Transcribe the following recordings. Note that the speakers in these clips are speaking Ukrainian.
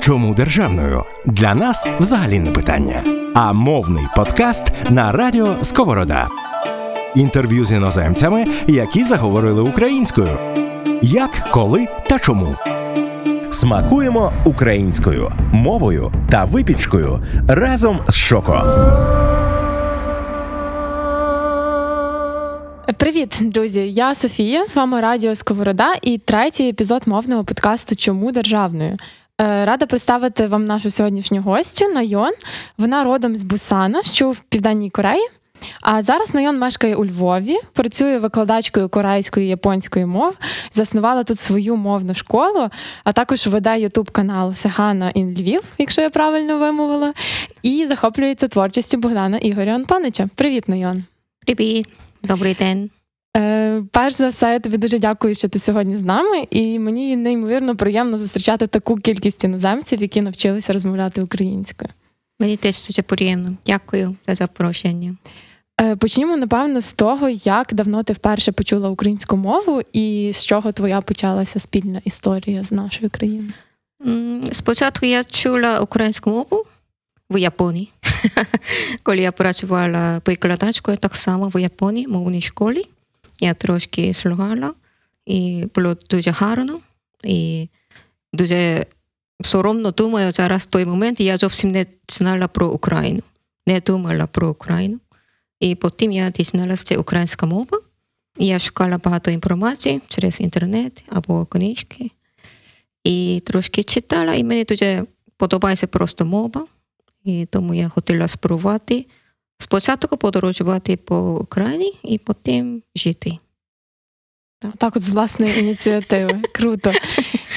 Чому державною? Для нас взагалі не питання. А мовний подкаст на радіо Сковорода. Інтерв'ю з іноземцями, які заговорили українською. Як, коли та чому. Смакуємо українською мовою та випічкою разом з Шоко. Привіт, друзі! Я Софія. З вами Радіо Сковорода і третій епізод мовного подкасту Чому державною. Е, рада представити вам нашу сьогоднішню гостю Найон. Вона родом з Бусана, що в Південній Кореї. А зараз Найон мешкає у Львові, працює викладачкою корейської і японської мов, заснувала тут свою мовну школу, а також веде ютуб канал Сегана ін Львів, якщо я правильно вимовила, і захоплюється творчістю Богдана Ігоря Антонича. Привіт, Найон. Привіт, добрий день. Е, перш за все, я тобі дуже дякую, що ти сьогодні з нами, і мені неймовірно приємно зустрічати таку кількість іноземців, які навчилися розмовляти українською. Мені теж дуже приємно. Дякую за запрошення. Е, почнімо, напевно, з того, як давно ти вперше почула українську мову, і з чого твоя почалася спільна історія з нашою країною. Спочатку я чула українську мову в Японії. Коли я працювала викладачкою так само в Японії, мовній школі. Я трошки слухала, і було дуже гарно. І дуже соромно думаю, зараз в той момент я зовсім не знала про Україну, не думала про Україну. І потім я дізналася, це українська мова. І я шукала багато інформації через інтернет або книжки. І трошки читала, і мені дуже подобається просто мова. І тому я хотіла спробувати спочатку подорожувати по Україні і потім жити. Так, от з власної ініціативи. Круто.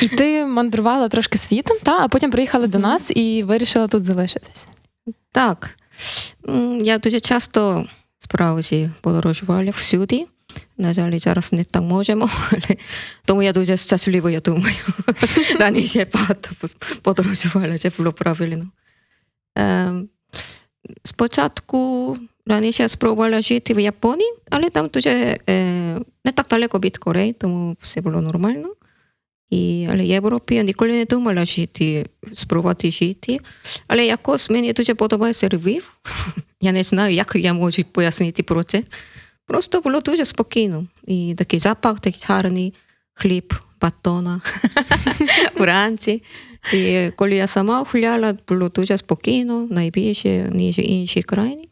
І ти мандрувала трошки світом, та? а потім приїхала до нас і вирішила тут залишитись. Так. Я дуже часто справді подорожувала всюди. На жаль, зараз не так можемо, але тому я дуже щаслива, я думаю. Раніше багато подорожувала, це було правильно. Спочатку раніше спробувала жити в Японії, але там дуже не так далеко від Кореї, тому все було нормально. І, але Європі я ніколи не думала жити, спробувати жити. Але якось мені дуже подобається Львів. Я не знаю, як я можу пояснити про це. Просто було дуже спокійно. І такий запах, такий гарний хліб, батона вранці. І коли я сама гуляла, було дуже спокійно, найбільше, ніж інші країни.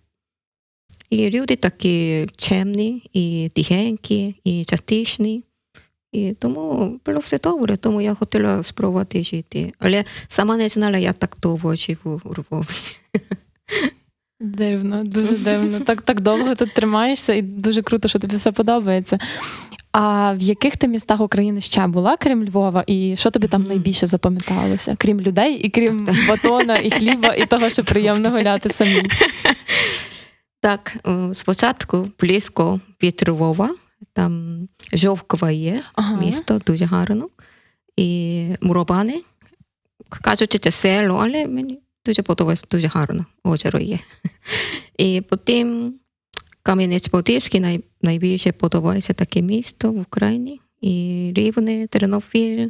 І люди такі чемні, і тихенькі, і затишні. І тому було все добре, тому я хотіла спробувати жити. Але сама не знала, я так довго живу у Львові. Дивно, дуже дивно. Так так довго тут тримаєшся, і дуже круто, що тобі все подобається. А в яких ти містах України ще була, крім Львова, і що тобі там найбільше запам'яталося? Крім людей, і крім батона, і хліба, і того, що приємно гуляти самі? Так, спочатку близько від Львова, там Жовкова є, ага. місто дуже гарно. І Муробани. Кажуть, це село, але мені дуже подобається, дуже гарно озеро є. І потім Кам'янець-Подільський най, найбільше подобається таке місто в Україні. І Рівне, Тернопіль,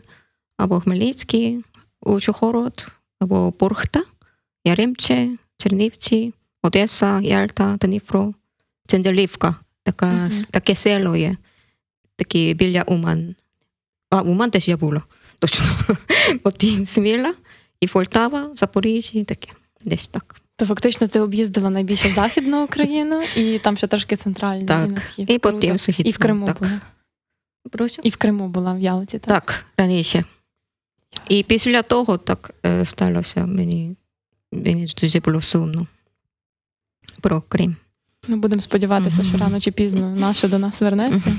або Хмельницький, Ужгород, або Бурхта, Яремче, Чернівці, Одеса, Ялта, Дніпро, Цензелівка, така, uh-huh. таке село є, такі біля Уман. А Уман теж я була, точно. Потім Сміла, і Полтава, Запоріжжя, таке, десь так. То фактично ти об'їздила найбільше Західну Україну і там ще трошки центральну так. і на схід. І потім Східну, І в Криму так. була. Прошу? І в Криму була в Ялті, так? Так, раніше. І після того так е, сталося мені, мені дуже було сумно про Крим. Ну, будемо сподіватися, що рано чи пізно наше до нас вернеться.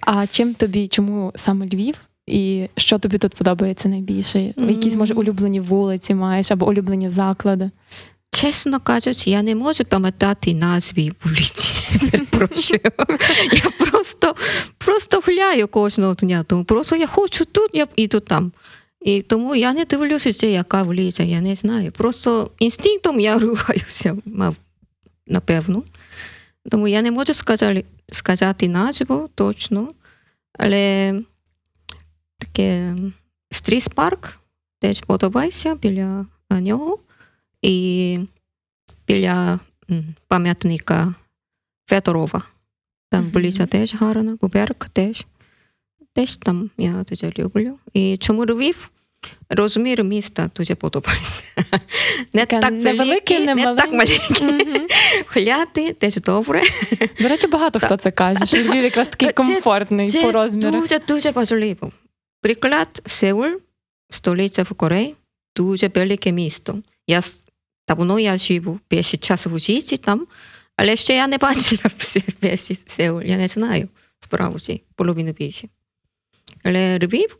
А чим тобі, чому саме Львів? І що тобі тут подобається найбільше? Якісь, може, улюблені вулиці маєш або улюблені заклади? Чесно кажучи, я не можу пам'ятати назви вулиці. Я просто просто гуляю кожного дня. Тому просто я хочу тут, я іду там. І тому я не дивлюся, що яка вулиця, я не знаю. Просто інстинктом я рухаюся, напевно. Тому я не можу сказати, сказати назву точно, але таке стріс парк теж подобається біля нього. І біля пам'ятника Федорова. Там вулиця теж гарна, Буберк теж. Теж там я дуже люблю. І чому Львів? Розмір міста дуже подобається. Не Таке так невелике, великий, не не так маленький. Мгм. Гуляти теж добре. До речі, багато хто це каже, що Львів якраз такий Це- комфортний по Це дуже дуже важливо. Приклад Сеул, столиця в Кореї, дуже велике місто. Я с- давно я живу весь час в житті там, але ще я не бачила весь Сеул, я не знаю справді, половину більше. Але Львів,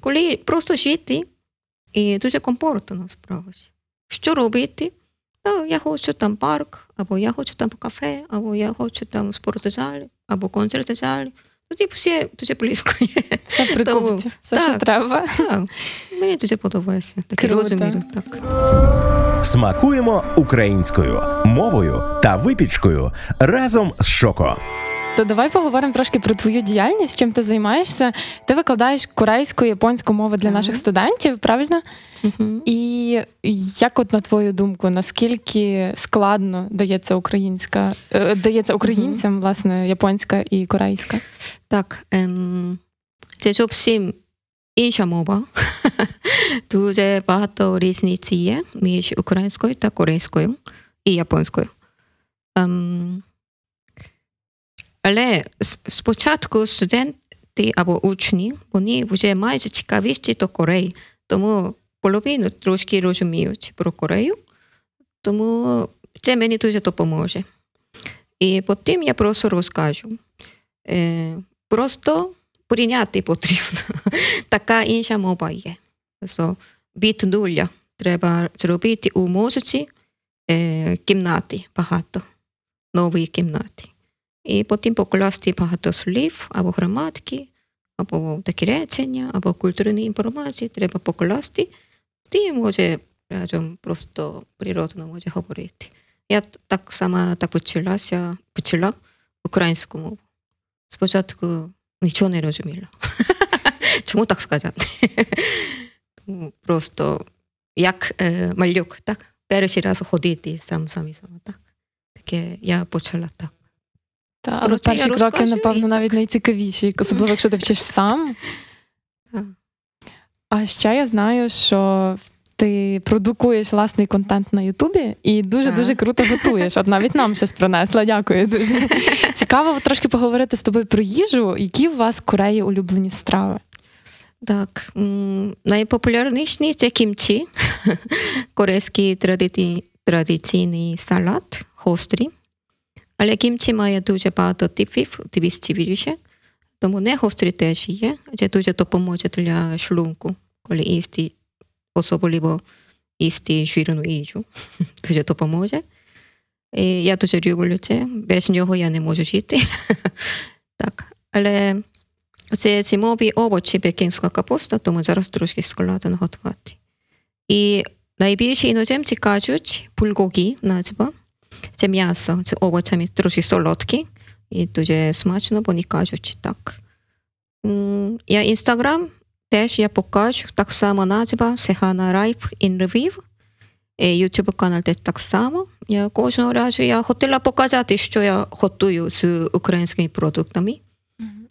коли просто жити, і дуже комфортно насправді. Що робити? Та я хочу там парк, або я хочу там кафе, або я хочу там спортзал, або концертзал. Тоді все дуже близько є. Все при Тому- купці, все, що треба. Так, Мені дуже подобається. Круто. розмір. Так. Смакуємо українською мовою та випічкою разом з Шоко. То давай поговоримо трошки про твою діяльність, чим ти займаєшся. Ти викладаєш корейську, японську мову для Ага. наших студентів, правильно? Мгм. І як, от на твою думку, наскільки складно дається українська, е, дається українцям, власне, японська і корейська? Так, ем, це зовсім інша мова. Дуже багато різниці є між українською та корейською і японською. Ем, але спочатку студенти або учні, вони вже мають цікавість до Кореї, тому половину трошки розуміють про Корею, тому це мені дуже допоможе. І потім я просто розкажу. Просто прийняти потрібно. Така інша мова є. Тобто від нуля треба зробити у мозці е, кімнати багато, нові кімнати. І потім покласти багато слів або граматики, або такі речення, або культурні інформації треба покласти. Ти може разом просто природно може говорити. Я так сама так почалася, почала українську мову. Спочатку нічого не розуміла. Чому так сказати? Тому просто як е, малюк, так? Перший раз ходити сам сам і сам. Так. Таке я почала так. Та, але Коротше, я перші кроки, розкажу, напевно, і навіть так. найцікавіші, особливо якщо ти вчиш сам. Так. А ще я знаю, що ти продукуєш власний контент на Ютубі і дуже дуже круто готуєш. От навіть нам щось принесла. Дякую дуже. Цікаво трошки поговорити з тобою про їжу. Які у вас в Кореї улюблені страви? Так, м, найпопулярніший це кімчі, корейський традицій- традиційний салат, гострий. Але кімчі має дуже багато типів, 200 більше. Тому не гострий теж є. Це дуже допоможе для шлунку, коли їсти, особливо їсти жирну їжу. Дуже допоможе. І я дуже люблю це. Без нього я не можу жити. так. Але це зимові овочі, пекінська капуста, тому зараз трошки складно готувати. І найбільше іноземці кажуть бул고기 назва. Це м'ясо з овочами трошки солодкі. І дуже смачно, вони кажуть так. Я інстаграм теж я покажу, так само назва Сехана Райф in Lviv. Ютуб канал теж так само. Я кожного разу я хотіла показати, що я готую з українськими продуктами.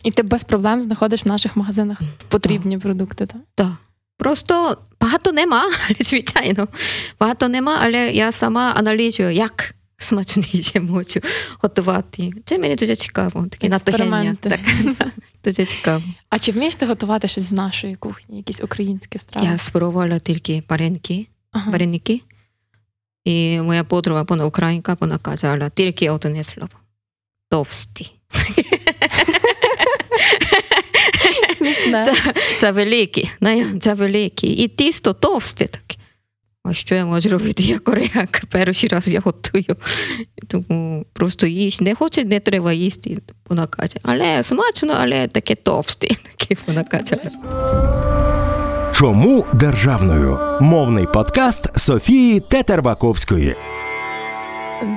І ти без проблем знаходиш в наших магазинах потрібні продукти, так? Так. Просто багато нема, звичайно. Багато нема, але я сама аналізую, як смачніше можу готувати. Це мені дуже цікаво. Таке натхнення. Так, дуже цікаво. А чи вмієш ти готувати щось з нашої кухні, якісь українські страви? Я спробувала тільки паренки, Ага. вареники. І моя подруга, вона українка, вона казала тільки одне слово. Товсті. Смішне. Це, це великі, це великі. І тісто товсте таке. А що я можу робити? Я корейка, перший раз я готую. Тому просто їж. Не хоче, не треба їсти. Вона каже, але смачно, але таке товсте. Таке вона каже. Чому державною? Мовний подкаст Софії Тетербаковської.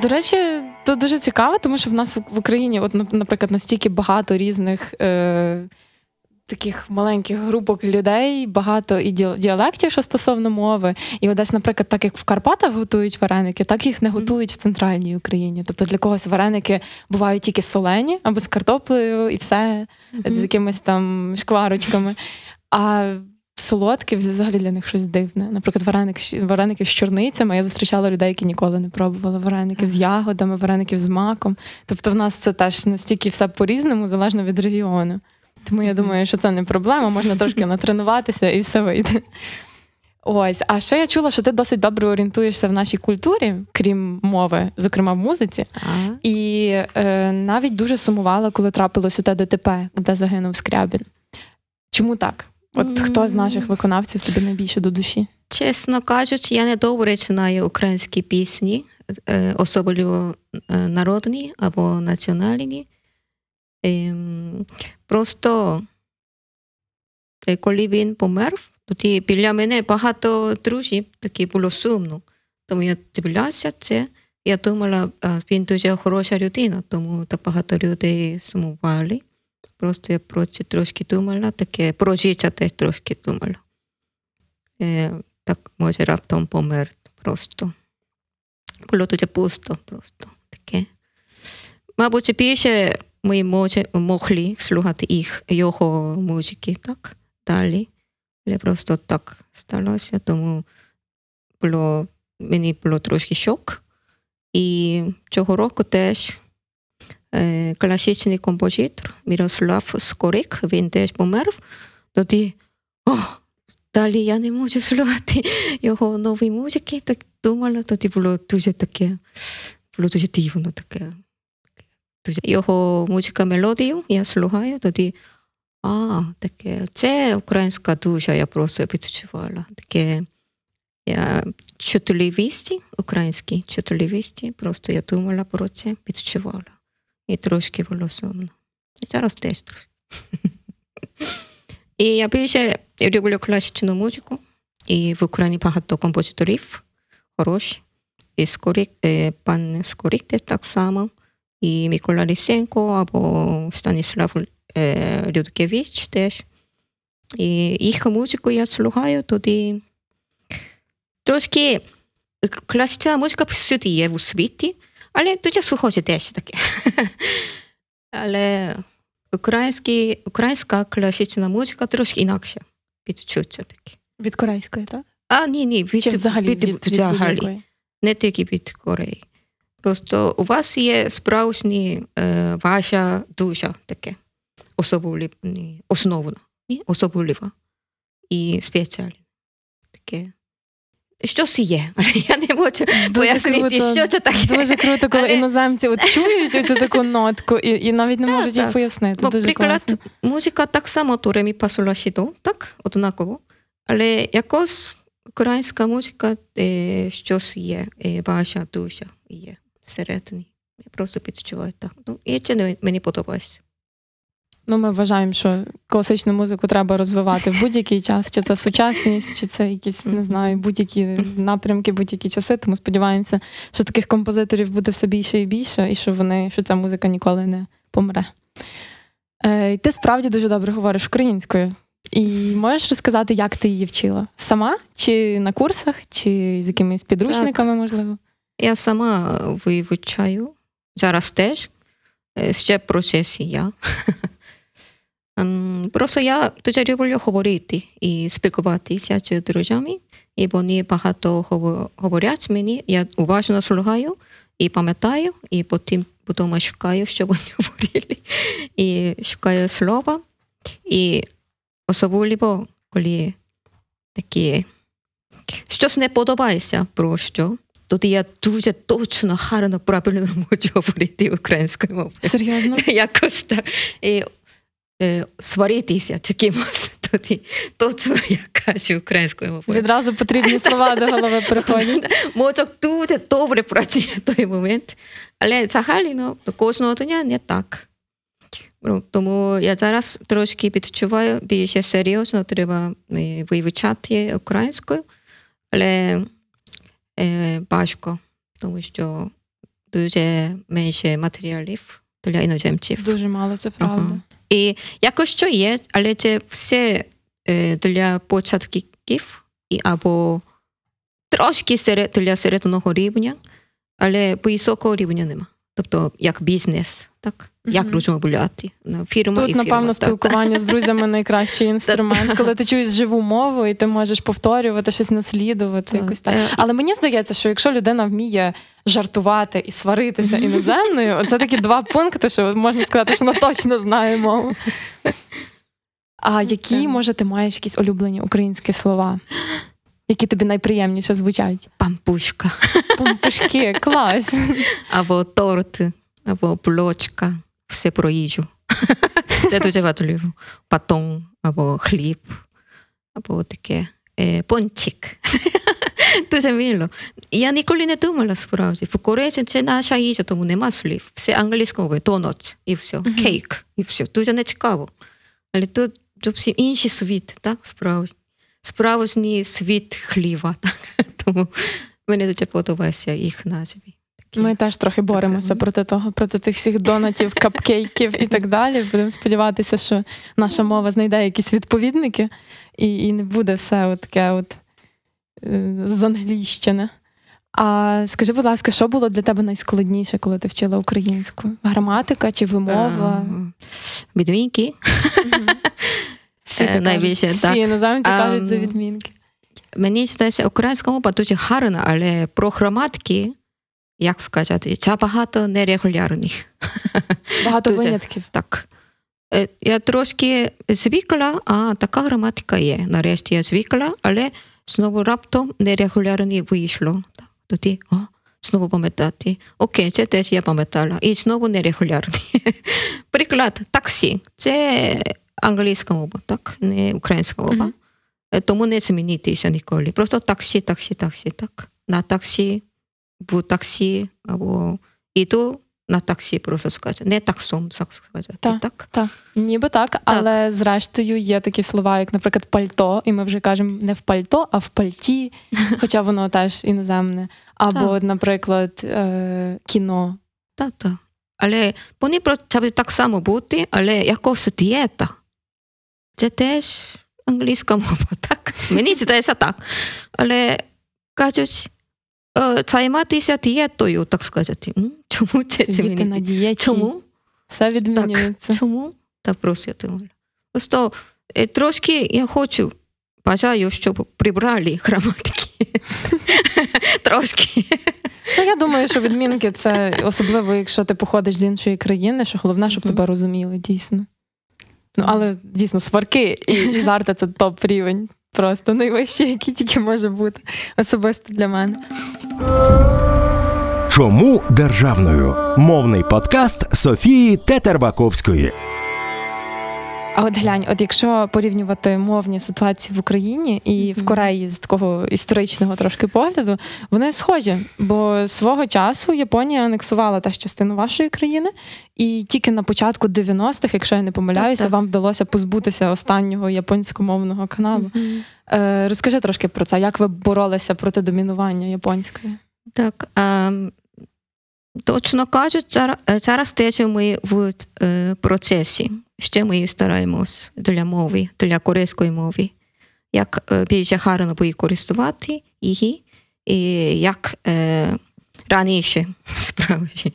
До речі, то дуже цікаво, тому що в нас в Україні, от, наприклад, настільки багато різних е, таких маленьких групок людей, багато і ді- діалектів, що стосовно мови. І от десь, наприклад, так як в Карпатах готують вареники, так їх не готують в центральній Україні. Тобто для когось вареники бувають тільки солені або з картоплею, і все з якимись там шкварочками. А солодкі взагалі для них щось дивне. Наприклад, вареник, вареники з чорницями. Я зустрічала людей, які ніколи не пробували вареників з ягодами, вареників з маком. Тобто, в нас це теж настільки все по-різному, залежно від регіону. Тому я думаю, що це не проблема, можна трошки натренуватися і все вийде. Ось, а ще я чула, що ти досить добре орієнтуєшся в нашій культурі, крім мови, зокрема в музиці. Так. І е, навіть дуже сумувала, коли трапилось у те ДТП, де загинув Скрябін. Чому так? От хто з наших виконавців тобі найбільше до душі? Чесно кажучи, я не добре знаю українські пісні, е, особливо е, народні або національні. Ем, Просто е, коли він помер, тоді біля мене багато друзів, такі було сумно. Тому я дивилася це. Я думала, він дуже хороша людина, тому так багато людей сумували. Просто я про це трошки думала, таке про життя теж трошки думала. Е, так може раптом помер просто. Було дуже пусто просто таке. Мабуть, більше ми може, могли слухати їх, його музики так далі. Але просто так сталося, тому було, мені було трошки шок. І цього року теж е, класичний композитор Мирослав Скорик, він теж помер. Тоді, о, далі я не можу слухати його нові музики, так думала, тоді було дуже таке, було дуже дивно таке. Його музика мелодію я слухаю, тоді, а, таке, це українська душа, я просто відчувала. Таке, я чутливісті, українські чутливісті, просто я думала про це, відчувала. І трошки було сумно. І зараз теж трошки. І я більше люблю класичну музику. І в Україні багато композиторів хороші. І Скорик, е, пан Скорик так само. І Микола Лисенко або Станіслав е, Людкевич теж. І їх музику я слухаю, тоді трошки класична музика всюди є у світі, але дуже схоже теж таке. але українські, українська класична музика трошки інакша відчуття таке. Від корейської, так? А, ні, ні, від, Чи взагалі від, від, від, взагалі. будь-якої? не тільки від Кореї. Просто у вас є справжні е, ваша душа таке, особлива, ні, основна, ні? особлива і спеціальна. Таке. Щось є, але я не можу пояснити, круто. що це таке. Дуже круто, коли Але- іноземці от чують цю таку нотку і, і навіть не Так, можуть її пояснити. Бо, Дуже приклад, класно. музика так само то ремі пасола сідо, так, однаково. Але якось українська музика е, щось є, е, ваша душа є всередині. Я просто відчуваю так. Ну, і не- мені подобається. Ну, ми вважаємо, що класичну музику треба розвивати в будь-який час, чи це сучасність, чи це якісь, не знаю, будь-які напрямки, будь-які часи. Тому сподіваємося, що таких композиторів буде все більше і більше, і що вони, що ця музика ніколи не помре. Е, і ти справді дуже добре говориш українською. І можеш розказати, як ти її вчила? Сама? Чи на курсах, чи з якимись підручниками, можливо? Я сама вивчаю, зараз теж, е, ще в процесі я. Ем, Просто я дуже люблю говорити і спілкуватися з друзями, і вони багато говорять мені, я уважно слухаю і пам'ятаю, і потім вдома шукаю, що вони говорили, і шукаю слова. І особливо, коли такі щось не подобається про що, тоді я дуже точно, гарно, правильно можу говорити українською мовою. Серйозно? Якось так. І е, сваритися з кимось, тоді точно я кажу українською мовою. Відразу потрібні слова до голови приходять. Мозок дуже добре працює в той момент. Але взагалі ну, кожного дня не так. Ну, Тому я зараз трошки відчуваю більше серйозно треба е, вивчати українською, але важко, тому що дуже менше матеріалів для іноземців. Дуже мало, це правда. Ага. І якось що є, але це все е, для початків і або трошки серед, для середнього рівня, але високого рівня нема. Тобто як бізнес, так? Як розмовляти на фірма Тут, і фірма. напевно, так. спілкування з друзями найкращий інструмент, коли ти чуєш живу мову і ти можеш повторювати щось наслідувати. Так. Якось так. Е, Але мені здається, що якщо людина вміє жартувати і сваритися іноземною, це такі два пункти, що можна сказати, що вона точно знає мову. А які, може, ти маєш якісь улюблені українські слова, які тобі найприємніше звучать? Пампушка, Помпушки, клас. або торт, або булочка, все про їжу. Це дуже важливо. Батон, або хліб, або таке е, пончик. Дуже мило. Я ніколи не думала справді. В Кореї це наша їжа, тому нема слів. Все англійською мовою, донат і все, кейк і все. Дуже не цікаво. Але тут зовсім інший світ, так, справжній. Справжній світ хліба. Так? Тому мені дуже подобається їх назві. Такі. Ми теж трохи боремося Так, проти того, проти тих всіх донатів, капкейків і так далі. Будемо сподіватися, що наша мова знайде якісь відповідники, і, і не буде все от таке от е, зангліщене. А скажи, будь ласка, що було для тебе найскладніше, коли ти вчила українську? Граматика чи вимова? Ем, Відмінки. Всі, іноземці Ем, кажуть за відмінки. Мені здається, українська мова дуже гарна, але про граматики, як сказати, це багато нерегулярних. Багато дуже. винятків. Так. Е, Я трошки звикла, а така граматика є. Нарешті я звикла, але знову раптом нерегулярні вийшло. Так. Тоді, о, знову пам'ятати. Окей, це теж я пам'ятала. І знову нерегулярні. Приклад, таксі. Це англійська мова, так? Не українська мова. Е, Тому не змінитися ніколи. Просто таксі, таксі, таксі, так. На таксі, в таксі, або іду на таксі, просто сказати. Не таксом, так сказати. Так. Так. Так, ніби так, але зрештою є такі слова, як, наприклад, пальто, і ми вже кажемо не в пальто, а в пальті, хоча воно теж іноземне. Або, Так. от, наприклад, е, кіно. Так, так. Але вони просто так само бути, але якось дієта. Це теж англійська мова, так? Мені здається так. Але кажуть, е, займатися дієтою, так сказати. Чому це Сидіти на дієті. Чому? Все відмінюється. Чому? Так просто я думаю. Просто е, трошки я хочу, бажаю, щоб прибрали граматики. Трошки. Ну, я думаю, що відмінки це особливо, якщо ти походиш з іншої країни, що головне, щоб тебе розуміли, дійсно. Ну, але дійсно, сварки і жарти це топ рівень. Просто найвищий, який тільки може бути особисто для мене. Чому державною? Мовний подкаст Софії Тетербаковської. А от глянь, от якщо порівнювати мовні ситуації в Україні і в Кореї з такого історичного трошки погляду, вони схожі. Бо свого часу Японія анексувала теж частину вашої країни, і тільки на початку 90-х, якщо я не помиляюся, Так, так. вам вдалося позбутися останнього японськомовного каналу. Е, розкажи трошки про це, як ви боролися проти домінування японської? Так, а, точно кажуть, зараз, зараз теж ми в е, процесі. Ще ми стараємось для мови, для корейської мови, як е, більше гарно використовувати її, і як е, раніше, справді,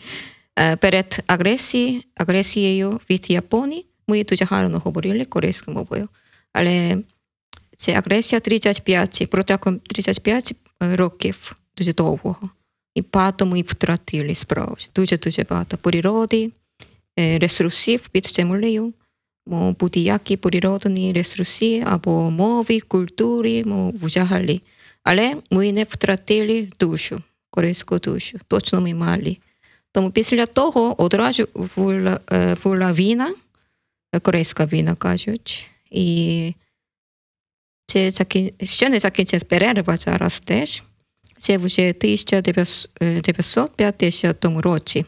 е, перед агресією, агресією від Японії ми дуже гарно говорили корейською мовою. Але це агресія 35, протягом 35 років дуже довго. І багато ми втратили справді. Дуже-дуже багато природи, е, ресурсів під землею, мо будь-які природні ресурси або мови, культури, мо взагалі. Але ми не втратили душу, корейську душу. Точно ми мали. Тому після того одразу була, війна, корейська війна, кажуть. І це ще не закінчилась перерва зараз теж. Це вже 1950 році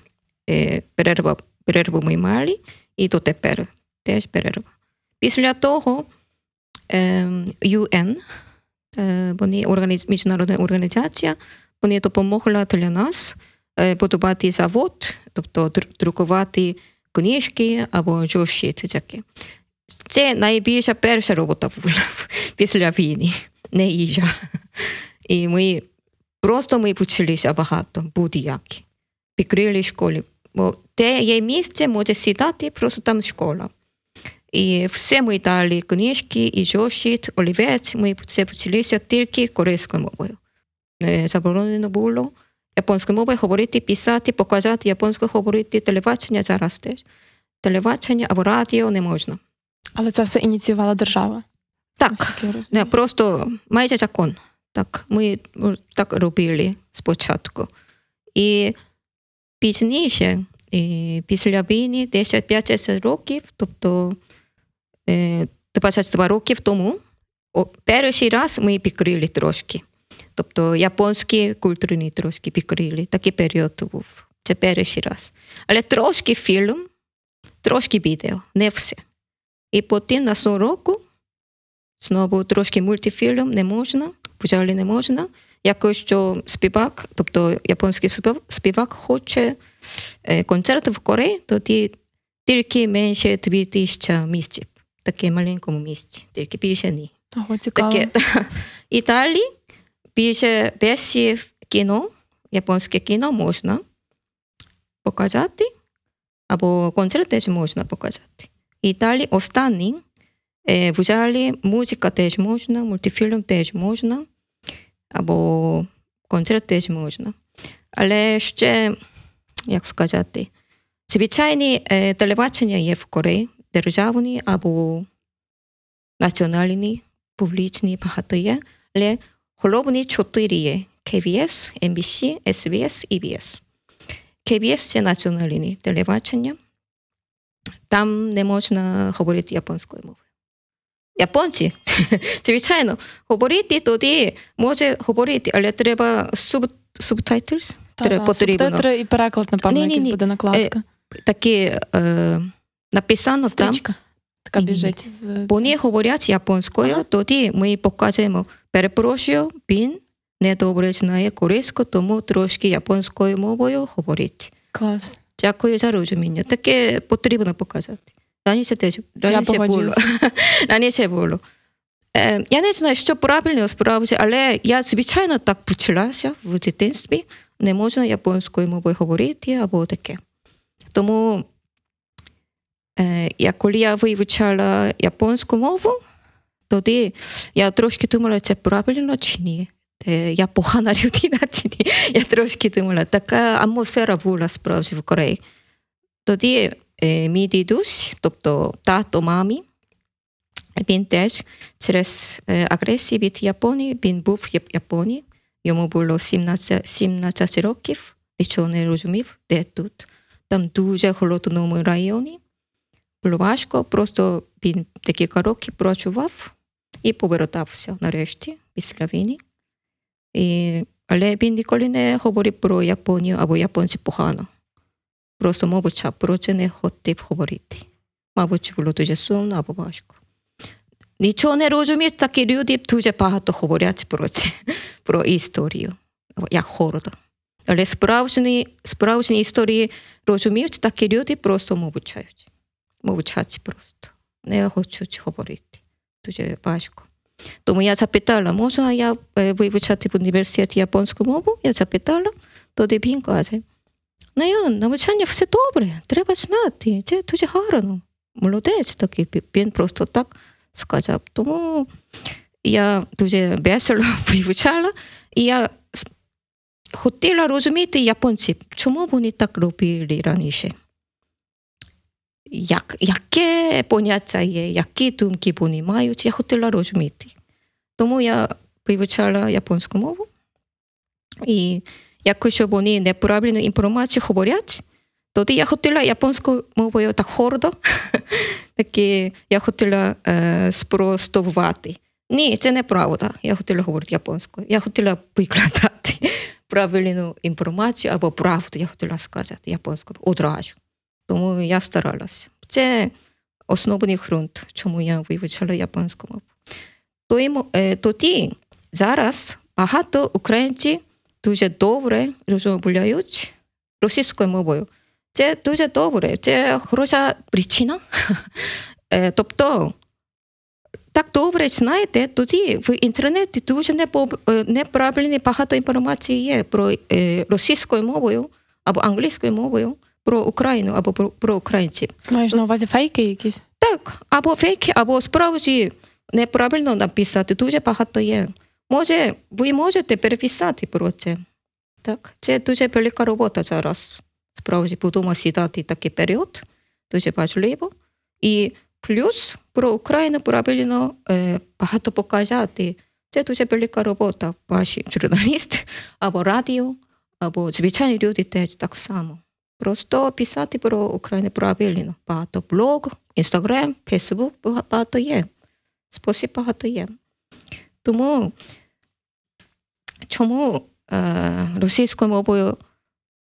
перерва, перерву ми мали, і до тепер теж перерва. Після того е, UN, е, вони організ... міжнародна організація, вони допомогли для нас е, будувати завод, тобто друкувати книжки або зошит таке. Це найбільша перша робота була після війни, не їжа. І ми просто ми вчилися багато, будь-які. Відкрили школи. Бо де є місце, може сідати, просто там школа. І все ми дали книжки, і зошит, олівець, ми все вчилися тільки корейською мовою. Не заборонено було японською мовою говорити, писати, показати японською говорити, телебачення зараз теж. Телебачення або радіо не можна. Але це все ініціювала держава. Так, не, просто майже закон. Так, ми так робили спочатку. І пізніше, після війни, 10-15 років, тобто е, 22 років тому, перший раз ми підкрили трошки. Тобто японські культурні трошки підкрили. Такий період був. Це перший раз. Але трошки фільм, трошки відео, не все. І потім на 100 року знову трошки мультифільм не можна, почали не можна. Якось що співак, тобто японський спів- співак хоче е, концерт в Кореї, тоді тільки менше 2000 місць. Таке маленькому місці, тільки більше ні. Ого, цікаво. Таке, і далі більше версії кіно, японське кіно можна показати, або концерт теж можна показати. І далі останній, е, в залі музика теж можна, мультифільм теж можна, або концерт теж можна. Але ще, як сказати, звичайні е, телебачення є в Кореї, державні або національні, публічні багато є, але головні чотири є KBS, MBC, SBS, EBS. KBS – це національні телебачення. Там не можна говорити японською мовою. Японці, звичайно, говорити тоді може говорити, але треба суб, subtitle, треба потрібно. Субтитри і переклад, напевно, Ні-ні-ні. буде накладка. таке е, написано там. Така біжить. З... Вони говорять японською, Ага. тоді ми показуємо, перепрошую, він недобре знає корейську, тому трошки японською мовою говорить. Клас. Дякую за розуміння. Таке потрібно показати. Раніше було. раніше було. Е, я не знаю, що правильно справді, але я звичайно так почалася в дитинстві. Не можна японською мовою говорити або таке. Тому е, я, коли я вивчала японську мову, тоді я трошки думала, це правильно чи ні. Е, Я погана людина чи ні. Я трошки думала, така атмосфера була справді в Кореї. Тоді е, мій дідусь, тобто тато мамі, він теж через е, агресію від Японії, він був в Японії, йому було 17, 17 років, нічого не розумів, де тут. Там дуже холодному районі. Було важко, просто він декілька років працював і повертався нарешті після війни. І, але він ніколи не говорив про Японію або японці погано. Просто мовчав, про це не хотів говорити. Мабуть, було дуже сумно або важко. Нічого не розумієш, такі люди дуже багато говорять про це, про історію, як холодно. Але справжні, справжні історії розуміють, такі люди просто мовчають. Мовчать просто. Не хочуть говорити. Дуже важко. Тому я запитала, можна я е, вивчати в університеті японську мову? Я запитала, тоді він каже, ну я, навчання все добре, треба знати, це дуже гарно. Молодець такий, він просто так сказав. Тому я дуже весело вивчала, і я хотіла розуміти японців, чому вони так робили раніше. Як, яке поняття є, які думки вони мають, я хотіла розуміти. Тому я вивчала японську мову. І якщо вони неправильну інформацію говорять, тоді я хотіла японською мовою так гордо, таке я хотіла е, спростувати. Ні, це неправда. Я хотіла говорити японською. Я хотіла викладати правильну інформацію або правду, я хотіла сказати японською одразу. Тому я старалася. Це основний ґрунт, чому я вивчила японську мову. Тоді зараз багато українців дуже добре розмовляють російською мовою. Це дуже добре, це хороша причина. Тобто, так добре знаєте, тоді в інтернеті дуже е, багато інформації є про російською мовою або англійською мовою, про Україну або про українців. Маєш на увазі фейки якісь? Так, або фейки, або справді неправильно написати, дуже багато є. Може, ви можете переписати про це. Так, це дуже велика робота зараз. Справді будемо сідати такий період, дуже важливо. І плюс про Україну правильно е, багато показати. Це дуже велика робота. Ваші журналісти, або радіо, або звичайні люди теж так само. Просто писати про Україну правильно. Багато блог, інстаграм, фейсбук багато є. Спосіб багато є. Тому чому е, російською мовою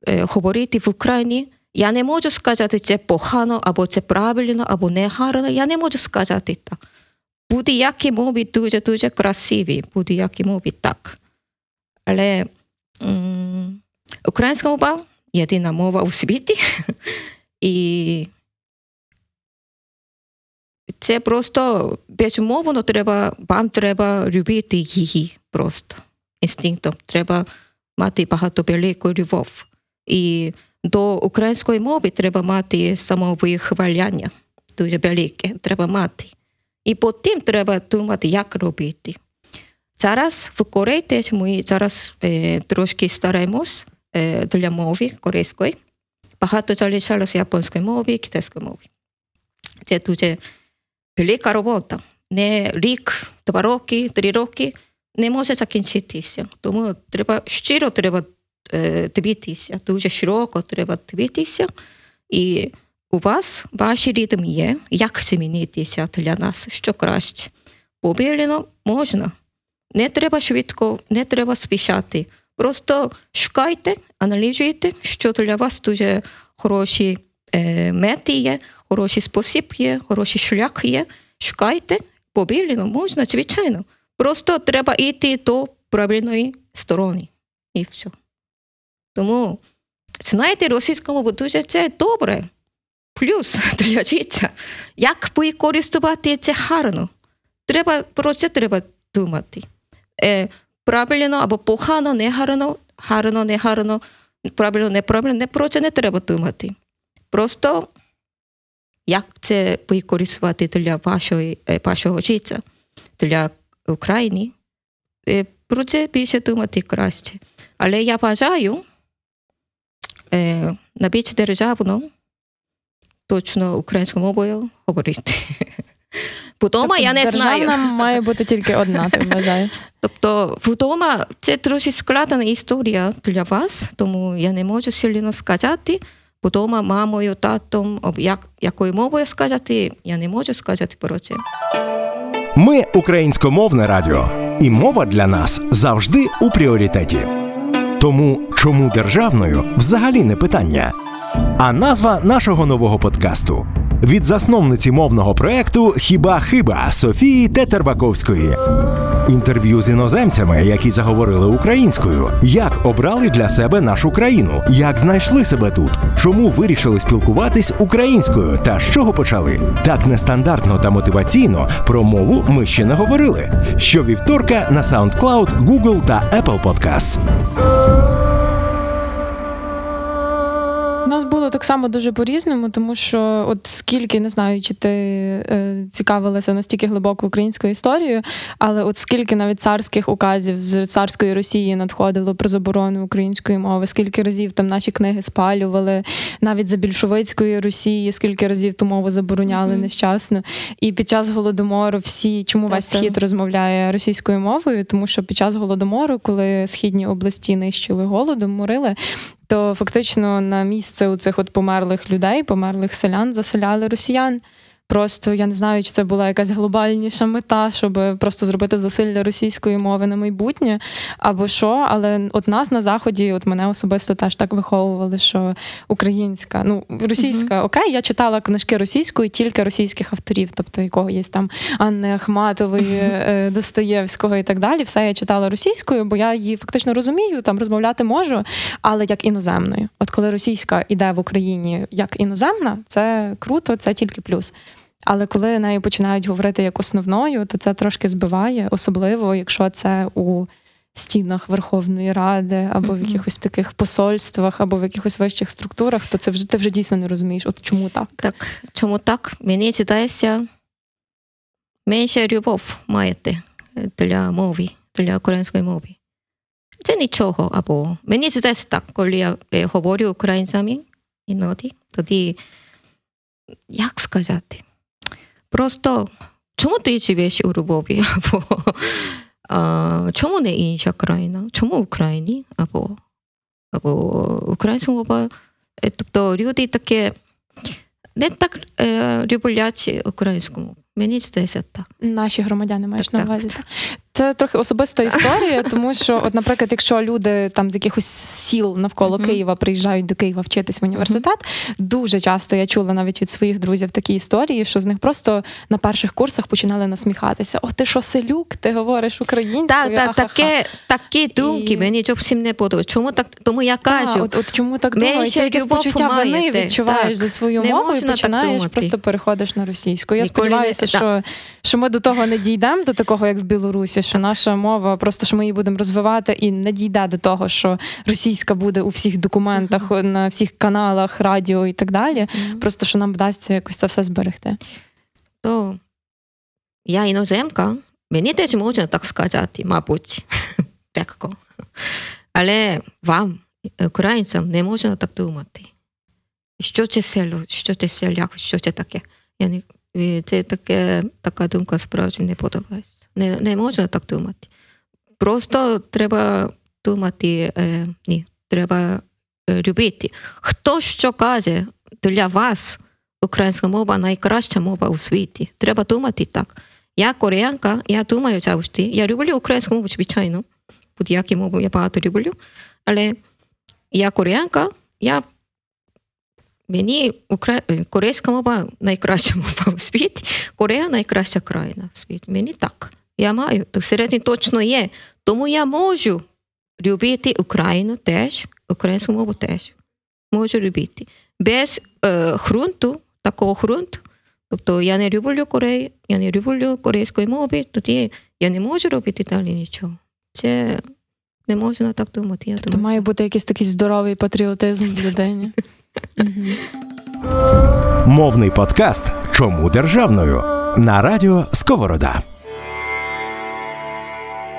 е, говорити в Україні, я не можу сказати, це погано, або це правильно, або негарно. Я не можу сказати так. Будь-які мови дуже-дуже красиві, будь-які мови так. Але м, українська мова єдина мова у світі. І це просто безумовно треба, вам треба любити її просто інстинктом. Треба мати багато велику любов. І до української мови треба мати самовихваляння дуже велике. Треба мати. І потім треба думати, як робити. Зараз в Кореї теж ми зараз е, трошки стараємось е, для мови корейської. Багато залишалося японської мови, китайської мови. Це дуже велика робота. Не рік, два роки, три роки не може закінчитися. Тому треба щиро треба дивитися, дуже широко треба дивитися. І у вас ваші ритм є, як змінитися для нас, що краще. Повільно можна. Не треба швидко, не треба спішати. Просто шукайте, аналізуйте, що для вас дуже хороші мети є, хороший спосіб є, хороший шлях є. Шукайте, повільно можна, звичайно. Просто треба йти до правильної сторони. І все. Тому, знаєте, російська мова дуже це добре. Плюс для життя. Як використовувати це гарно? Треба, про це треба думати. Е, правильно або погано, не гарно, гарно, не гарно, правильно, неправильно, не про це не треба думати. Просто як це використовувати для вашої, е, вашого життя, для України, е, про це більше думати краще. Але я бажаю е, на більш державно точно українською мовою говорити. Вдома я не знаю. Тобто Державна має бути тільки одна, ти вважаєш? Тобто вдома це трохи складна історія для вас, тому я не можу сильно сказати. Вдома мамою, татом, як, якою мовою сказати, я не можу сказати про це. Ми українськомовне радіо, і мова для нас завжди у пріоритеті. Тому чому державною взагалі не питання. А назва нашого нового подкасту від засновниці мовного проекту Хіба хиба Софії Тетербаковської. Інтерв'ю з іноземцями, які заговорили українською, як обрали для себе нашу країну, як знайшли себе тут, чому вирішили спілкуватись українською та з чого почали. Так нестандартно та мотиваційно про мову ми ще не говорили. Щовівторка на SoundCloud, Google та Apple Podcasts. У нас було так само дуже по-різному, тому що от скільки не знаю, чи ти е, цікавилася настільки глибоко українською історією, але от скільки навіть царських указів з царської Росії надходило про заборону української мови, скільки разів там наші книги спалювали, навіть за більшовицької Росії, скільки разів ту мову забороняли Мгм. нещасно. І під час голодомору всі, чому Так, весь схід розмовляє російською мовою, тому що під час голодомору, коли східні області нищили голодом, морили, то фактично на місце у цих от померлих людей, померлих селян, заселяли росіян. Просто я не знаю, чи це була якась глобальніша мета, щоб просто зробити засилля російської мови на майбутнє. або що. Але от нас на заході, от мене особисто теж так виховували, що українська, ну російська, окей, я читала книжки російською тільки російських авторів, тобто якого є там Анни Ахматової, е, Достоєвського і так далі. Все я читала російською, бо я її фактично розумію, там розмовляти можу, але як іноземною. От коли російська іде в Україні як іноземна, це круто, це тільки плюс. Але коли нею починають говорити як основною, то це трошки збиває, особливо якщо це у стінах Верховної Ради, або в якихось таких посольствах, або в якихось вищих структурах, то це вже ти вже дійсно не розумієш, от чому так. Так, чому так? Мені здається, менше любов маєте для мови, для української мови. Це нічого, або мені здається так, коли я говорю українцями іноді, тоді, як сказати, просто чому ти живеш у Львові, або а, чому не інша країна, чому в Україні, або, або українська мова, Е, тобто люди таке не так е, люблять українську мову. Мені здається так. Наші громадяни маєш Так, на так, увазі. так? Це трохи особиста історія, тому що, от, наприклад, якщо люди там з якихось сіл навколо Мгм. Києва приїжджають до Києва вчитись в університет, дуже часто я чула навіть від своїх друзів такі історії, що з них просто на перших курсах починали насміхатися. О, ти що, селюк? Ти говориш українською? Так, так, таке, такі думки І- мені зовсім не подобаються. Чому так? Тому я кажу, от, от чому так думаєш? Ти якесь почуття вини відчуваєш Так. за свою мову і починаєш, просто переходиш на російську. Я Ніколи сподіваюся, да. що, що ми до того не дійдемо, до такого, як в Білорусі, що наша мова, просто що ми її будемо розвивати і не дійде до того, що російська буде у всіх документах, на всіх каналах, радіо і так далі. Мгм. Просто що нам вдасться якось це все зберегти. то я іноземка, мені теж можна так сказати, мабуть, легко. Але вам, українцям, не можна так думати. Що це село, що це селяк, що це таке? Я не, це таке, така думка справді не подобається. Не, не можна так думати. Просто треба думати, е, ні, треба е, любити. Хто що каже для вас, українська мова найкраща мова у світі. Треба думати так. Я кореянка, я думаю завжди. Я люблю українську мову, звичайно. Будь-які мови я багато люблю. Але я кореянка, я мені укра... корейська мова найкраща мова у світі, Корея найкраща країна у світі. Мені так. Я маю, то всередині точно є. Тому я можу любити Україну теж, українську мову теж. Можу любити. Без е, ґрунту, такого ґрунту, тобто я не люблю Корею, я не люблю корейської мови, тоді я не можу робити далі нічого. Це не можна так думати. Я То думаю. має бути якийсь такий здоровий патріотизм в людині. Мовний подкаст Чому державною на радіо Сковорода.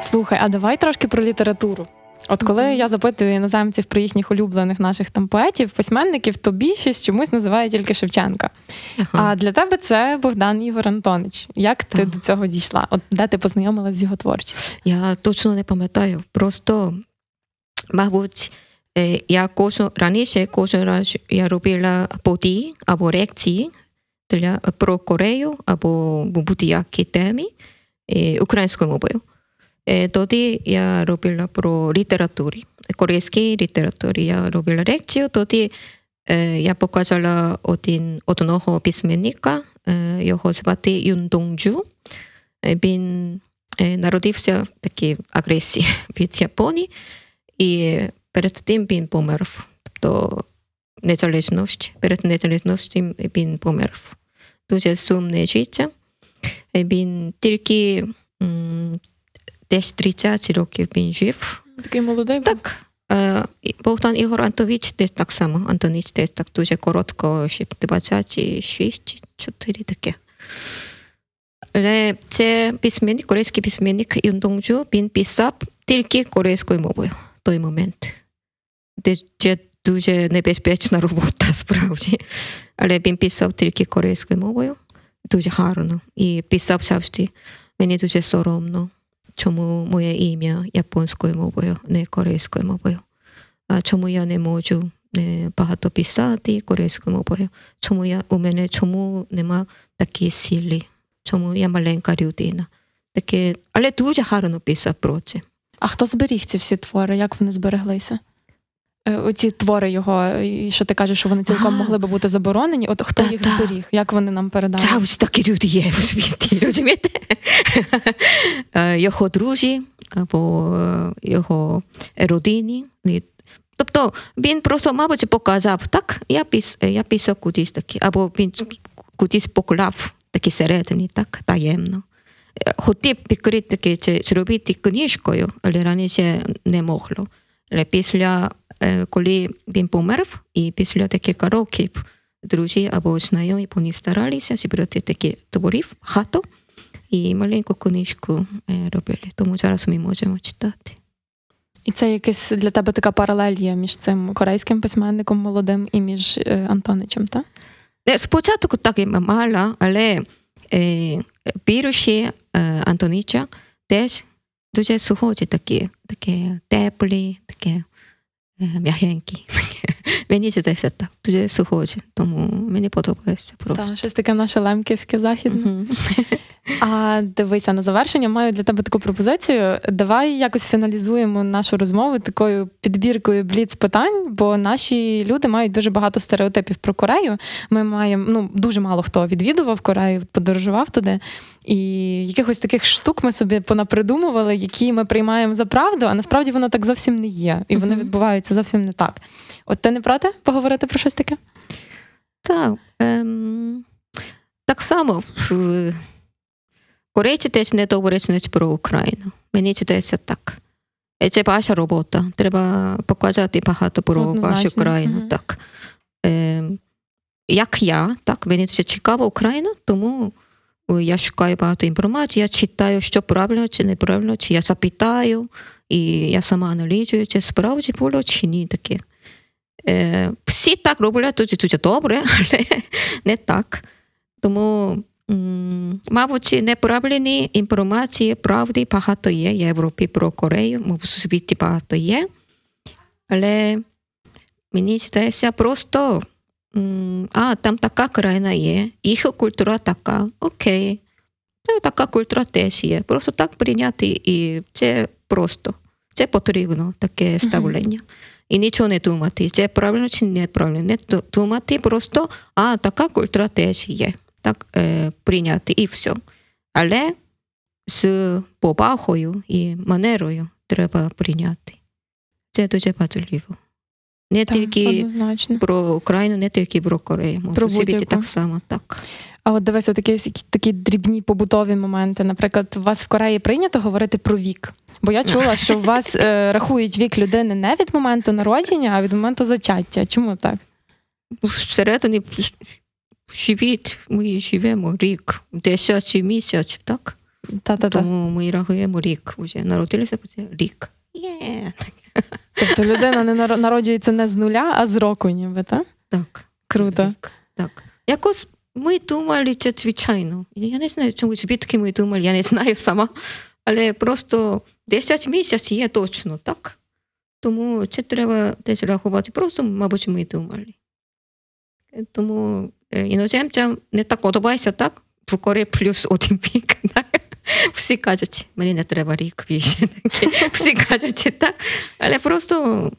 Слухай, а давай трошки про літературу. От коли Мгм. я запитую іноземців про їхніх улюблених наших там поетів, письменників, то більшість чомусь називає тільки Шевченка. Ага. А для тебе це Богдан Ігор Антонич. Як ти Так. до цього дійшла? От де ти познайомилась з його творчістю? Я точно не пам'ятаю. Просто, мабуть, е, я кожен раніше кожен раз я робила події або лекції для про Корею або будь-які теми українською мовою. Тоді я робила про літературу, корейській літературі. Я робила лекцію, тоді я показала один, одного письменника, його звати Юн Донджу. Він народився в такій агресії від Японії, і перед тим він помер. Тобто незалежність, перед незалежністю він помер. Дуже сумне життя. Він тільки десь 30 років він жив. Такий молодий був? Так, е, Богдан Ігор Антович десь так само. Антоніч десь так дуже коротко, ще 26 4 таке. Але це письменник, корейський письменник Юн Донджу, він писав тільки корейською мовою в той момент. Це дуже небезпечна робота, справді. Але він писав тільки корейською мовою, дуже гарно. І писав завжди. Мені дуже соромно чому моє ім'я японською мовою, не корейською мовою. А чому я не можу е, багато писати корейською мовою? Чому я у мене чому нема такі сили? Чому я маленька людина? Таке, але дуже гарно писав про це. А хто зберіг ці всі твори? Як вони збереглися? Е, Оці твори його, і що ти кажеш, що вони цілком А. могли би бути заборонені. От хто Та, їх та. зберіг? Як вони нам передали? Завжди такі люди є у світі, розумієте? Е, Його друзі або е, його родині. Тобто він просто, мабуть, показав, так, я, пис, я писав кудись такі, або він кудись поклав такі середині, так, таємно. Хотів підкрити зробити книжкою, але раніше не могло. Але після, е, коли він помер, і після таких років друзі або знайомі, вони старалися зібрати такі творів, хату, і маленьку книжку е, робили. Тому зараз ми можемо читати. І це якась для тебе така паралель є між цим корейським письменником молодим і між е, Антоничем, так? Спочатку так і мала, але е, вірші е, Антоніча теж дуже схожі такі, такі теплі, такі м'ягенькі. Мені здається так, дуже схожі, тому мені подобається просто. Так, щось таке наше лемківське західне. А дивися, на завершення маю для тебе таку пропозицію. Давай якось фіналізуємо нашу розмову такою підбіркою бліц питань, бо наші люди мають дуже багато стереотипів про Корею. Ми маємо ну дуже мало хто відвідував Корею, подорожував туди. І якихось таких штук ми собі понапридумували, які ми приймаємо за правду, а насправді воно так зовсім не є, і вони відбуваються зовсім не так. От ти не проти поговорити про щось таке? Так, ем, так само корейці теж не добре знають про Україну. Мені здається так. Е, Це ваша робота. Треба показати багато про Однозначно. вашу країну. Мгм. Так. Ем, як я, так, мені дуже цікава Україна, тому е, я шукаю багато інформації, я читаю, що правильно чи неправильно, чи я запитаю, і я сама аналізую, чи справді було чи ні таке. Е, всі так роблять дуже, добре, але не так. Тому, мабуть, неправильні інформації, правди багато є. В Європі про Корею, у світі багато є. Але мені здається, просто а, там така країна є, їх культура така, окей. Це така культура теж є. Просто так прийняти, і це просто. Це потрібно, таке ставлення. І нічого не думати, це правильно чи неправильно. Не думати просто, а така культура теж є. Так е, прийняти і все. Але з повагою і манерою треба прийняти. Це дуже важливо. Не Так, тільки однозначно. про Україну, не тільки про Корею. Про світі так само. Так. А от дивись, такі, такі дрібні побутові моменти. Наприклад, у вас в Кореї прийнято говорити про вік. Бо я чула, що у вас е, рахують вік людини не від моменту народження, а від моменту зачаття. Чому так? Всередині живіт, ми живемо рік, 10 місяць, так? Та-та-та. Тому ми рахуємо рік. Уже народилися рік. Є. Тобто людина не народжується не з нуля, а з року, ніби, так? Так. Круто. Рік. Так. Якось ми думали, це звичайно. Я не знаю, чому звідки ми думали, я не знаю сама. Але просто 10 місяців є точно, так? Тому це треба десь рахувати. Просто, мабуть, ми думали. Тому іноземцям не так подобається, так? Кореї плюс один. Так? Всі кажуть, мені не треба рік більше. Всі кажуть так. Але просто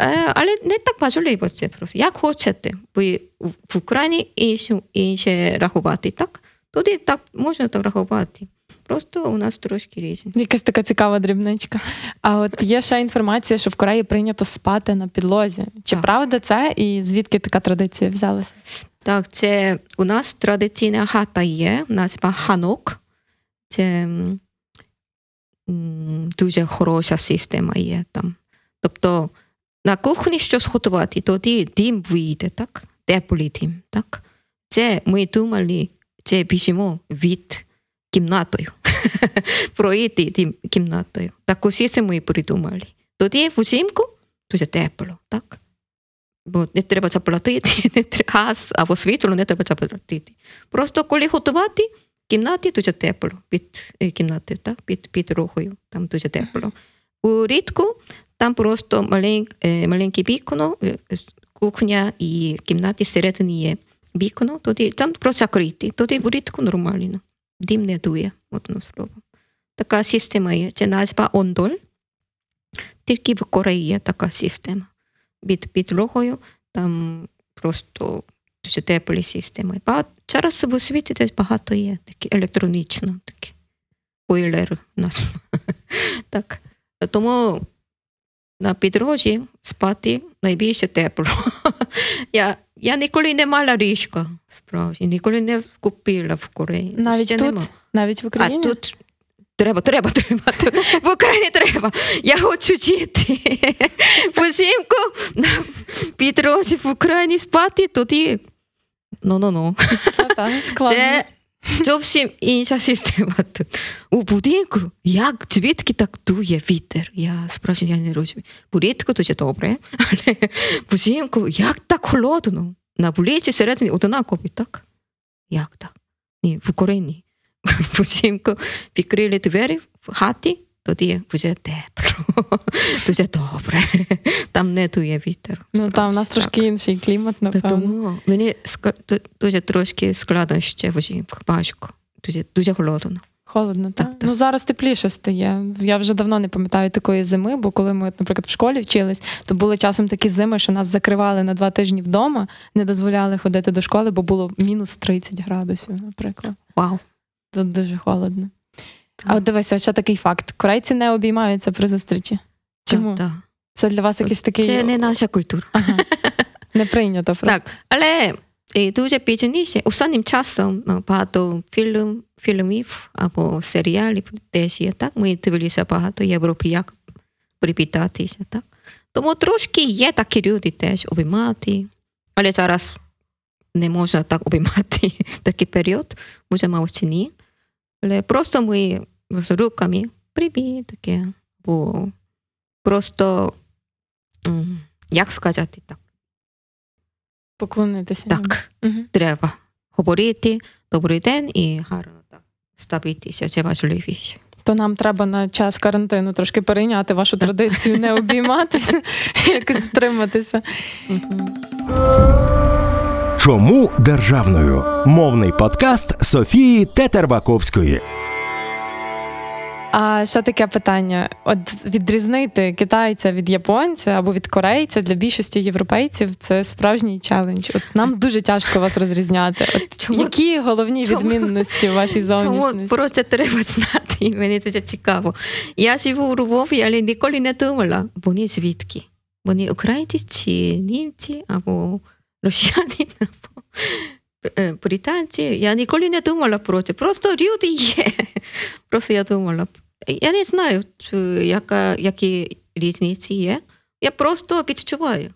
Е, Але не так важливо це просто. Як хочете, ви в в Україні інше, інше рахувати, так? Тоді так можна так рахувати. Просто у нас трошки різні. Якась така цікава дрібничка. А от є ще інформація, що в Кореї прийнято спати на підлозі. Чи Так. правда це і звідки така традиція взялася? Так, це у нас традиційна хата є, назва ханок. Це дуже хороша система є там. Тобто на кухні щось готувати, тоді дим вийде, так? Теплий дим, так? Це ми думали, це біжимо від кімнатою. Пройти тим кімнатою. Таку систему ми придумали. Тоді взимку дуже тепло, так? Бо не треба заплатити, не треба газ або світло не треба заплатити. Просто коли готувати, в кімнаті дуже тепло, під е, кімнатою, так? під, під рухою, там дуже тепло. У рідку там просто е, маленьке вікно, е, кухня і кімнаті всередині є вікно, тоді там просто закрити, тоді рідку нормально. Дим не дує, одно слово. Така система є, це назва ондоль, тільки в Кореї є така система. Під підлогою там просто теплі системи. Багато, зараз в світі теж багато є такі електронічно, такі бойлер. так. Тому на підрожі спати найбільше тепло. я, я ніколи не мала ліжка, справді, ніколи не купила в Кореї. Навіть Ще тут, нема. навіть в А Україні. тут треба, треба, треба. В Україні треба. Я хочу жити. Взимку на підрозі в Україні спати, тоді. Ну-ну-ну. Це зовсім інша система. У будинку, як звідки так дує вітер? Я справді я не розумію. Влітку дуже добре, але взимку як так холодно? На вулиці середині однаково, так? Як так? Ні, в Україні. Взимку відкрили двері в хаті, тоді вже тепло, дуже добре. Там не дує вітер. Ну там у нас трошки інший клімат, напевно. Тому мені дуже трошки складно ще взимку, важко. Дуже, дуже холодно. Холодно, так? Так, так. Ну зараз тепліше стає. Я вже давно не пам'ятаю такої зими, бо коли ми, наприклад, в школі вчились, то були часом такі зими, що нас закривали на два тижні вдома, не дозволяли ходити до школи, бо було мінус 30 градусів, наприклад. Вау. Тут дуже холодно. А от дивися, ще такий факт: корейці не обіймаються при зустрічі. Чому? Так, Це для вас якийсь такий Це не наша культура. ага. не прийнято просто. Так, але е, дуже пізніше, останнім часом е, багато фільм, фільмів або серіалів теж є, так? Ми дивилися багато Європи, як привітатися, так? Тому трошки є такі люди теж обіймати, але зараз не можна так обіймати такий період, може, мав чи ні. Але просто ми з руками привіт, таке, бо просто, як сказати так, Поклонитися. так. Угу. треба говорити добрий день і гарно так ставитися. Це важливіше. То нам треба на час карантину трошки перейняти вашу традицію, не обійматися, якось стриматися. Чому державною? Мовний подкаст Софії Тетербаковської. А ще таке питання: от відрізнити китайця від японця або від корейця для більшості європейців це справжній челендж. От нам дуже тяжко вас розрізняти. От Чому? які головні Чому? відмінності в вашій Чому зовнішності? про це треба знати? і Мені дуже цікаво. Я живу у Львові, але ніколи не думала, вони звідки? Вони українці чи німці, або росіяни, або е, британці. Я ніколи не думала про це. Просто люди є. Просто я думала. Я не знаю, яка, які різниці є. Я просто відчуваю.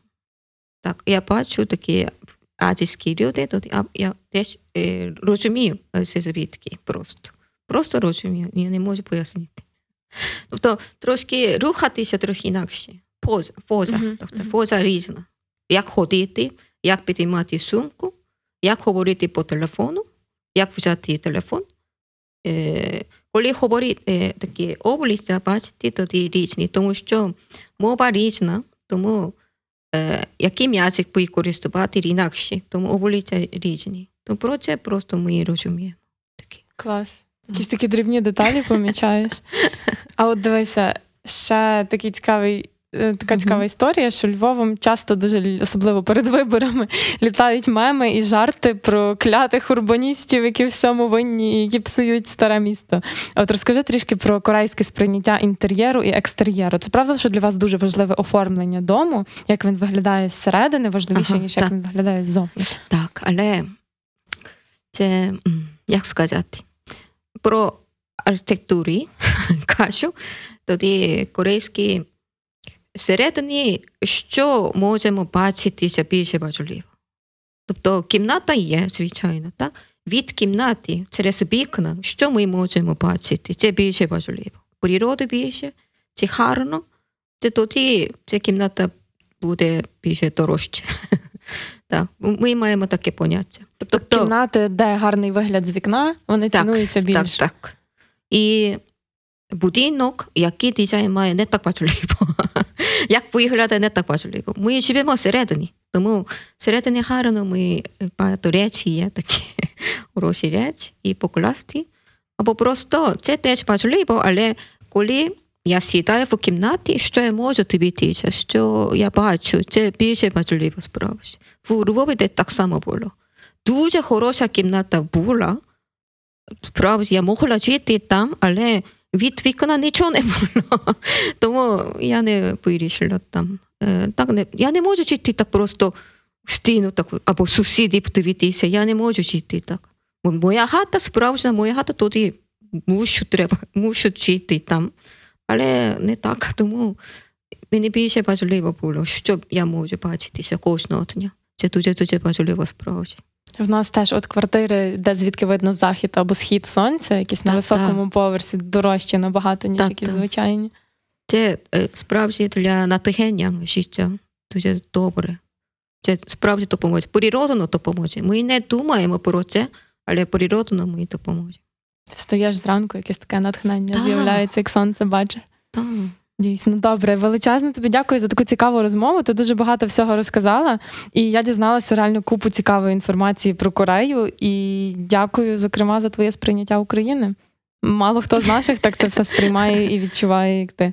Так, я бачу такі азійські люди, то я, я теж е, розумію це звідки просто. Просто розумію, я не можу пояснити. Тобто трошки рухатися трохи інакше. Поза, поза, тобто поза різна. Як ходити, як підіймати сумку, як говорити по телефону, як взяти телефон. Е, коли говорить е, такі обличчя, бачите, тоді різні, тому що мова різна, тому е, яким язик використовувати інакше, тому обличчя різні. То про це просто ми розуміємо. Такі. Клас. Якісь такі дрібні деталі помічаєш. А от дивися, ще такий цікавий. Е, Така цікава історія, що Львовом часто дуже особливо перед виборами літають меми і жарти про клятих урбаністів, які всьому винні, і які псують старе місто. От розкажи трішки про корейське сприйняття інтер'єру і екстер'єру. Це правда, що для вас дуже важливе оформлення дому, як він виглядає зсередини, важливіше, Ага, ніж як він виглядає ззовні. Так, але це, як сказати, про архітектурі кажу, тоді корейські всередині, що можемо бачити, це більше важливо. Тобто кімната є, звичайно, так? Від кімнати через вікна, що ми можемо бачити, це більше важливо. Природу більше, це гарно, це тоді ця кімната буде більше дорожче. Так, ми маємо таке поняття. Тобто кімнати, де гарний вигляд з вікна, вони цінуються більше. Так, так. І будинок, який дизайн має, не так важливо. Як виглядає, не так важливо. Ми живемо всередині, тому всередині гарно ми багато речі є такі хороші речі і покласти. Або просто це теж важливо, але коли я сідаю в кімнаті, що я можу дивитися, що я бачу, це більше важливо справді. В Львові де так само було. Дуже хороша кімната була. Справді, я могла жити там, але від вікна нічого не було. Тому я не вирішила там. Е, Так не, я не можу жити так просто в стіну так, або сусідів дивитися. Я не можу жити так. Бо Моя хата справжня, моя хата туди мушу треба, мушу жити там. Але не так, тому мені більше важливо було, що я можу бачитися кожного дня. Це дуже дуже важливо справді. В нас теж от квартири, де звідки видно захід або схід сонця, якісь на Так, високому поверсі, дорожчі набагато, ніж Так, якісь так. звичайні. Це е, справді для натхнення життя дуже добре. Це справді допоможе. Природно допоможе. Ми не думаємо про це, але природно ми допоможе. Встаєш зранку, якесь таке натхнення Так. з'являється, як сонце бачиш. Так. Дійсно, добре. Величезно тобі дякую за таку цікаву розмову. Ти дуже багато всього розказала. І я дізналася реально купу цікавої інформації про Корею. І дякую, зокрема, за твоє сприйняття України. Мало хто з наших так це все сприймає і відчуває, як ти.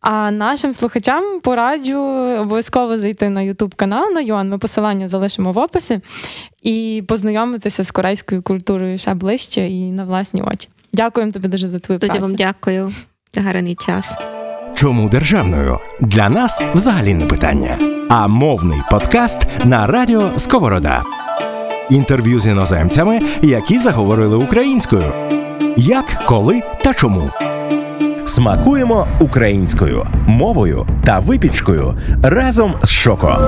А нашим слухачам пораджу обов'язково зайти на Ютуб канал на Йоан. Ми посилання залишимо в описі і познайомитися з корейською культурою ще ближче і на власні очі. Дякуємо тобі дуже за твою Дуже працю. вам дякую за гарний час. Чому державною? Для нас взагалі не питання. А мовний подкаст на радіо Сковорода. Інтерв'ю з іноземцями, які заговорили українською. Як, коли та чому. Смакуємо українською мовою та випічкою разом з Шоко.